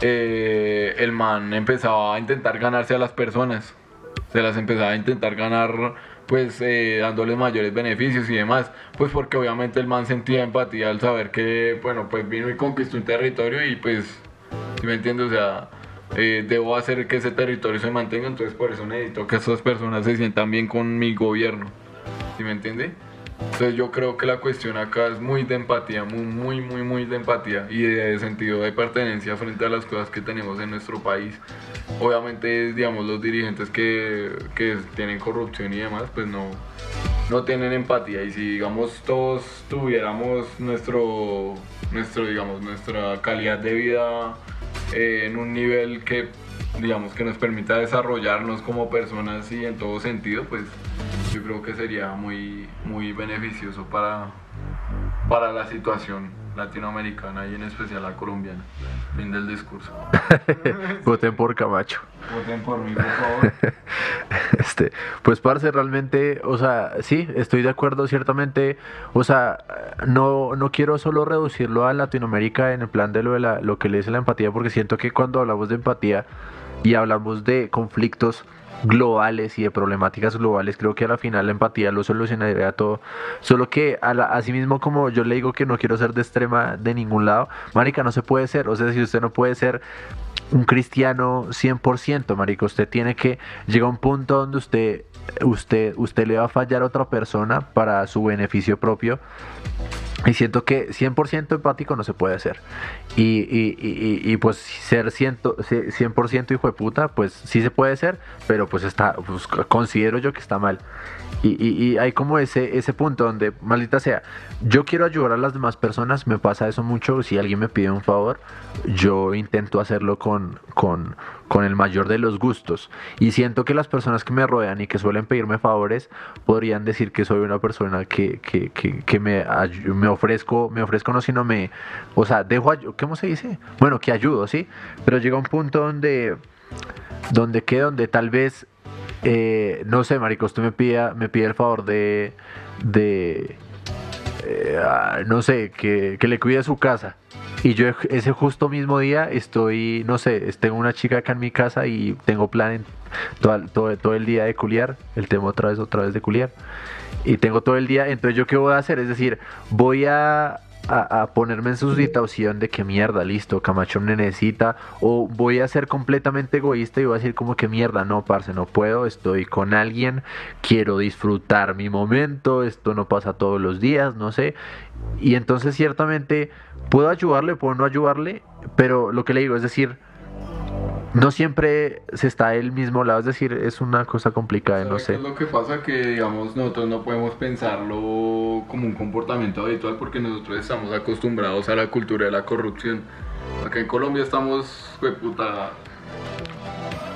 eh, el man empezaba a intentar ganarse a las personas. Se las empezaba a intentar ganar pues eh, dándoles mayores beneficios y demás, pues porque obviamente el man sentía empatía al saber que, bueno, pues vino y conquistó un territorio y pues, si me entiendes, o sea, eh, debo hacer que ese territorio se mantenga, entonces por eso necesito que esas personas se sientan bien con mi gobierno, ¿sí me entiende? Entonces yo creo que la cuestión acá es muy de empatía, muy, muy, muy, muy de empatía y de sentido de pertenencia frente a las cosas que tenemos en nuestro país. Obviamente, digamos, los dirigentes que, que tienen corrupción y demás, pues no, no tienen empatía. Y si, digamos, todos tuviéramos nuestro, nuestro digamos, nuestra calidad de vida eh, en un nivel que, digamos, que nos permita desarrollarnos como personas y en todo sentido, pues yo creo que sería muy, muy beneficioso para, para la situación latinoamericana y en especial la colombiana. Fin del discurso. Voten por Camacho. Voten por mí, por favor. Este, pues parce, realmente, o sea, sí, estoy de acuerdo, ciertamente, o sea, no, no quiero solo reducirlo a Latinoamérica en el plan de lo, de la, lo que le dice la empatía, porque siento que cuando hablamos de empatía y hablamos de conflictos globales y de problemáticas globales, creo que a la final la empatía lo solucionaría todo. Solo que a la, así mismo como yo le digo que no quiero ser de extrema de ningún lado, marica, no se puede ser, o sea, si usted no puede ser un cristiano 100%, marica, usted tiene que llegar a un punto donde usted usted usted le va a fallar a otra persona para su beneficio propio y siento que 100% empático no se puede. Y, y, y, y pues ser 100%, 100 hijo de puta, pues sí se puede ser, pero pues está, pues, considero yo que está mal. Y, hay como ese, ese punto donde, maldita sea, yo quiero ayudar a las demás personas, me pasa eso mucho, si alguien me pide un favor, yo intento hacerlo con, con, con el mayor de los gustos. Y siento que las personas que me rodean y que suelen pedirme favores podrían decir que soy una persona que, que, que, me, me ofrezco, me ofrezco no, sino me, o sea, dejo, ¿cómo se dice? Bueno, que ayudo, ¿sí? Pero llega un punto donde, donde que, donde tal vez, eh, no sé, marico, usted me pide, me pide el favor de, de, eh, no sé, que, que le cuide su casa. Y yo ese justo mismo día estoy, no sé, tengo una chica acá en mi casa y tengo plan todo, todo, todo, el día de culiar, el tema otra vez, otra vez de culiar. Y tengo todo el día, entonces yo qué voy a hacer, es decir, voy a a, ponerme en su situación de que mierda, listo, Camacho me necesita, o voy a ser completamente egoísta y voy a decir como que mierda, no, parce, no puedo, estoy con alguien, quiero disfrutar mi momento, esto no pasa todos los días, no sé, y entonces ciertamente puedo ayudarle, puedo no ayudarle, pero lo que le digo es decir, no siempre se está del mismo lado, es decir, es una cosa complicada, no sé. Es lo que pasa que, digamos, nosotros no podemos pensarlo como un comportamiento habitual porque nosotros estamos acostumbrados a la cultura de la corrupción. Acá en Colombia estamos, de puta,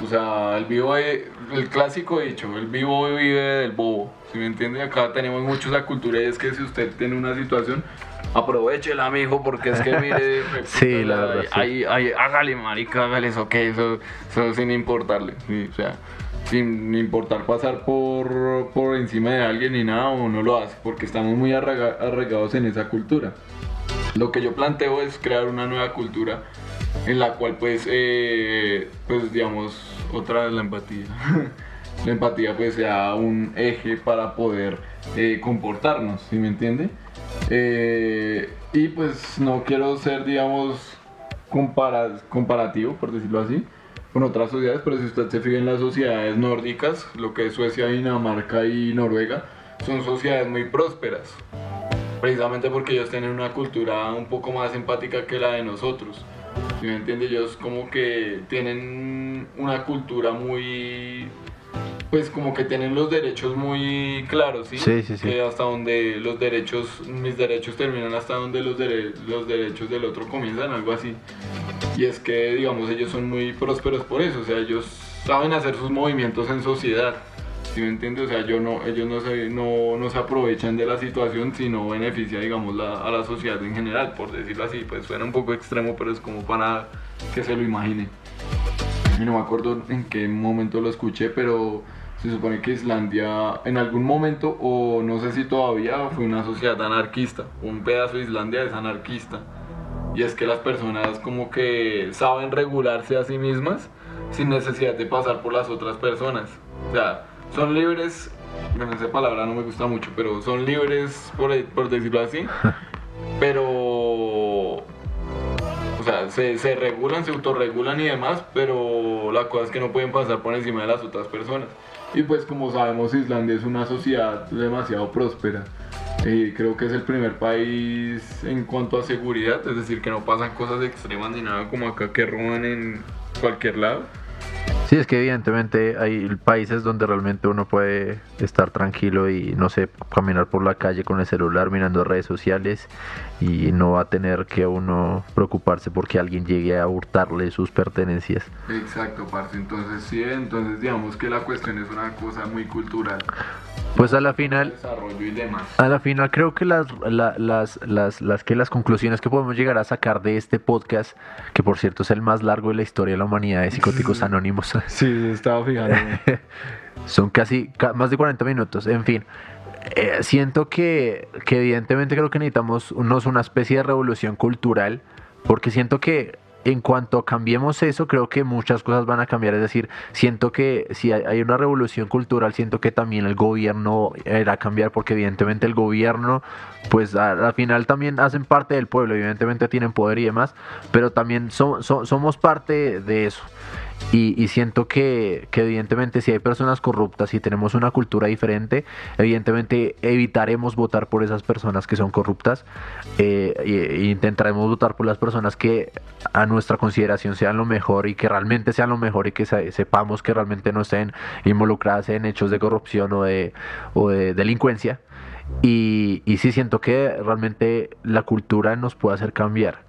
o sea, el vivo, el clásico dicho, el vivo vive del bobo, ¿sí me entiende? Acá tenemos mucho esa cultura y es que si usted tiene una situación, aprovechela, mijo, porque es que mire, sí, la verdad, ahí, ahí, hágale, marica, hágale eso, que eso, eso sin importarle, o sea, sin importar pasar por, por encima de alguien ni nada, o no lo hace, porque estamos muy arraigados en esa cultura. Lo que yo planteo es crear una nueva cultura en la cual, pues, eh, pues digamos, otra vez la empatía. la empatía pues sea un eje para poder eh, comportarnos, ¿sí me entiende? Eh, y pues no quiero ser, digamos, comparativo, por decirlo así, con otras sociedades, pero si usted se fija en las sociedades nórdicas, lo que es Suecia, Dinamarca y Noruega, son sociedades muy prósperas, precisamente porque ellos tienen una cultura un poco más empática que la de nosotros. Si me entiende, ellos como que tienen una cultura muy pues como que tienen los derechos muy claros, ¿sí? Sí, sí, sí. Que hasta donde los derechos, mis derechos terminan hasta donde los, los derechos del otro comienzan, algo así. Y es que, digamos, ellos son muy prósperos por eso, o sea, ellos saben hacer sus movimientos en sociedad. ¿Sí me entiendes? O sea, yo no, ellos no se, no, no se aprovechan de la situación, sino beneficia, digamos, la, a la sociedad en general, por decirlo así. Pues suena un poco extremo, pero es como para que se lo imagine. Y no me acuerdo en qué momento lo escuché, pero se supone que Islandia en algún momento, o no sé si todavía, fue una sociedad anarquista. Un pedazo de Islandia es anarquista. Y es que las personas como que saben regularse a sí mismas sin necesidad de pasar por las otras personas. O sea, son libres, bueno, esa palabra no me gusta mucho, pero son libres, por, por decirlo así, pero sea, se, se, regulan, se autorregulan y demás, pero la cosa es que no pueden pasar por encima de las otras personas. Y pues como sabemos, Islandia es una sociedad demasiado próspera. creo que es el primer país en cuanto a seguridad, es decir, que no pasan cosas extremas ni nada como acá que roban en cualquier lado. Sí, es que evidentemente hay países donde realmente uno puede estar tranquilo y no sé, caminar por la calle con el celular mirando redes sociales y no va a tener que uno preocuparse porque alguien llegue a hurtarle sus pertenencias. Exacto, parce. Entonces sí, entonces digamos que la cuestión es una cosa muy cultural. Pues a la final, desarrollo y demás. a la final creo que las, la- las, las, las, que las conclusiones que podemos llegar a sacar de este podcast, que por cierto es el más largo de la historia de la humanidad de Psicóticos Anónimos, Sí, estaba fijando. son casi ca- más de 40 minutos, en fin. eh, siento que, que evidentemente creo que necesitamos unos, una especie de revolución cultural, porque siento que en cuanto cambiemos eso, creo que muchas cosas van a cambiar. Es decir, siento que si hay, una revolución cultural, siento que también el gobierno irá a cambiar, porque evidentemente el gobierno, pues al final también hacen parte del pueblo, evidentemente tienen poder y demás, pero también so- so- somos parte de eso. Y, siento que, que evidentemente si hay personas corruptas y tenemos una cultura diferente, evidentemente evitaremos votar por esas personas que son corruptas y intentaremos votar por las personas que a nuestra consideración sean lo mejor y que realmente sean lo mejor y que se- sepamos que realmente no estén involucradas en hechos de corrupción o de, o de delincuencia. Y, y sí siento que realmente la cultura nos puede hacer cambiar.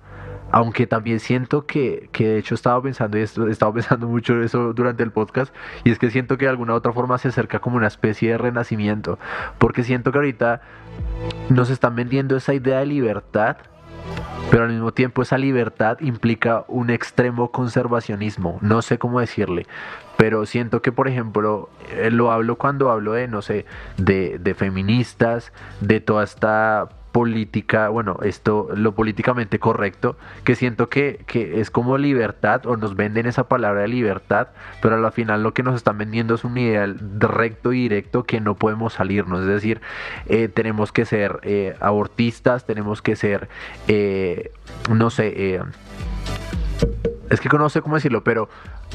Aunque también siento que, que de hecho estaba pensando y esto, he estado pensando mucho eso durante el podcast, y es que siento que de alguna u otra forma se acerca como una especie de renacimiento, porque siento que ahorita nos están vendiendo esa idea de libertad, pero al mismo tiempo esa libertad implica un extremo conservacionismo, no sé cómo decirle, pero siento que por ejemplo eh, lo hablo cuando hablo de, no sé, de, de feministas, de toda esta política, bueno, esto, lo políticamente correcto, que siento que, que es como libertad, o nos venden esa palabra de libertad, pero al final lo que nos están vendiendo es un ideal recto y directo que no podemos salirnos, es decir, eh, tenemos que ser eh, abortistas, tenemos que ser, eh, no sé, eh, es que no sé cómo decirlo, pero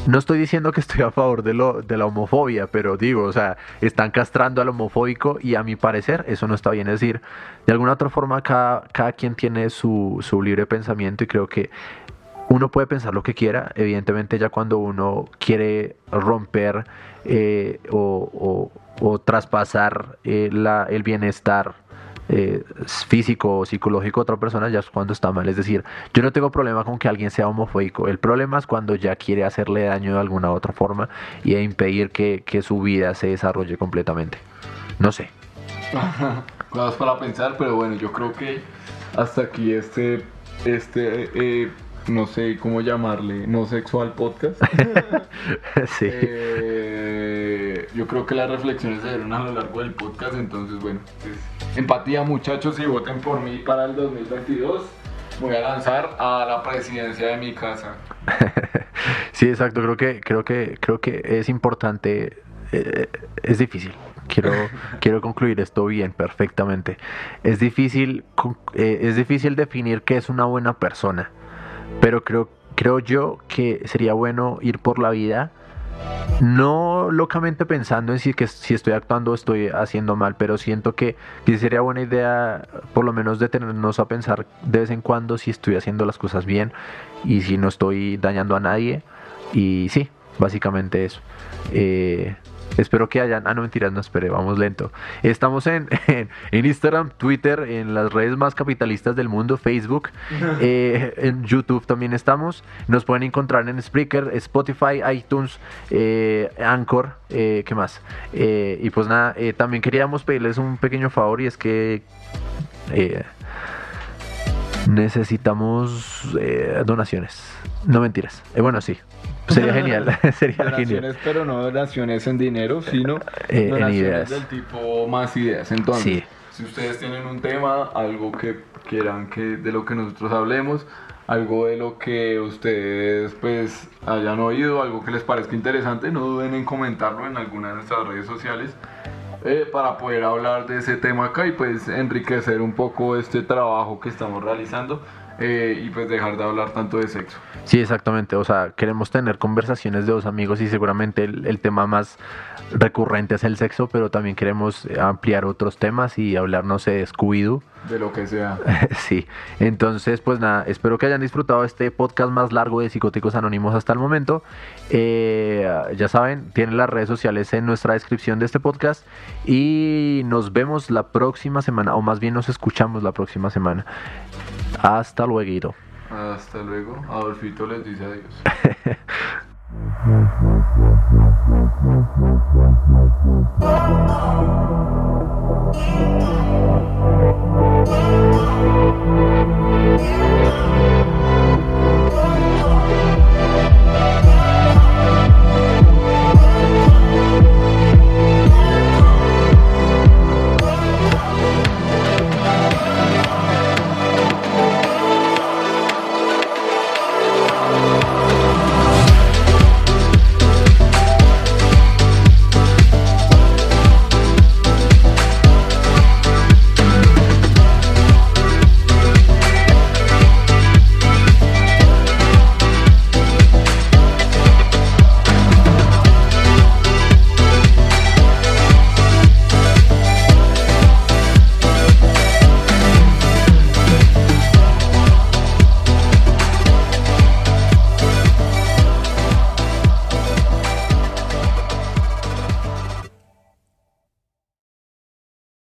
no estoy diciendo que estoy a favor de, lo, de la homofobia, pero digo, o sea, están castrando al homofóbico y a mi parecer eso no está bien. Es decir, de alguna otra forma cada, cada quien tiene su, su libre pensamiento y creo que uno puede pensar lo que quiera, evidentemente ya cuando uno quiere romper eh, o, o- traspasar eh, la- el bienestar eh, físico o psicológico de otra persona ya es cuando está mal. Es decir, yo no tengo problema con que alguien sea homofóbico. El problema es cuando ya quiere hacerle daño de alguna otra forma y impedir que, que su vida se desarrolle completamente. No sé. Cosas para pensar, pero bueno, yo creo que hasta aquí este, este, eh, no sé cómo llamarle, no sexual podcast. sí. Eh, yo creo que las reflexiones se dieron a lo largo del podcast, entonces bueno, pues, empatía muchachos y voten por mí para el 2022. Voy a lanzar a la presidencia de mi casa. Sí, exacto. Creo que, creo que, creo que es importante. eh, es difícil. Quiero, quiero concluir esto bien, perfectamente. Es difícil, eh, es difícil definir qué es una buena persona, pero creo, creo yo que sería bueno ir por la vida, no locamente pensando en si, que, si estoy actuando o estoy haciendo mal, pero siento que, que sería buena idea, por lo menos, detenernos a pensar de vez en cuando si estoy haciendo las cosas bien y si no estoy dañando a nadie. Y sí, básicamente eso. Eh, espero que hayan. Ah, no, mentiras, no esperé, vamos lento. Estamos en, en, en Instagram, Twitter, en las redes más capitalistas del mundo, Facebook. eh, en YouTube también estamos. Nos pueden encontrar en Spreaker, Spotify, iTunes, eh, Anchor. Eh, ¿Qué más? Y pues nada, también queríamos pedirles un pequeño favor y es que. necesitamos donaciones. No mentiras. Bueno, sí. Sería genial. Sería genial. Donaciones, pero no donaciones en dinero, sino Eh, en ideas. del tipo más ideas. Entonces, Sí. si ustedes tienen un tema, algo que quieran que de lo que nosotros hablemos, algo de lo que ustedes pues hayan oído, algo que les parezca interesante, no duden en comentarlo en alguna de nuestras redes sociales. eh, para poder hablar de ese tema acá y pues enriquecer un poco este trabajo que estamos realizando eh, y pues dejar de hablar tanto de sexo. Sí, exactamente. O sea, queremos tener conversaciones de dos amigos y seguramente el, el tema más recurrente es el sexo, pero también queremos eh, ampliar otros temas y hablar, no sé, de Scooby-Doo. De lo que sea. sí, entonces pues nada, espero que hayan disfrutado este podcast más largo de Psicóticos Anónimos hasta el momento. Eh, ya saben, tienen las redes sociales en nuestra descripción de este podcast y nos vemos la próxima semana, o más bien nos escuchamos la próxima semana. Hasta luego. Hasta luego. Adolfito les dice adiós. Thank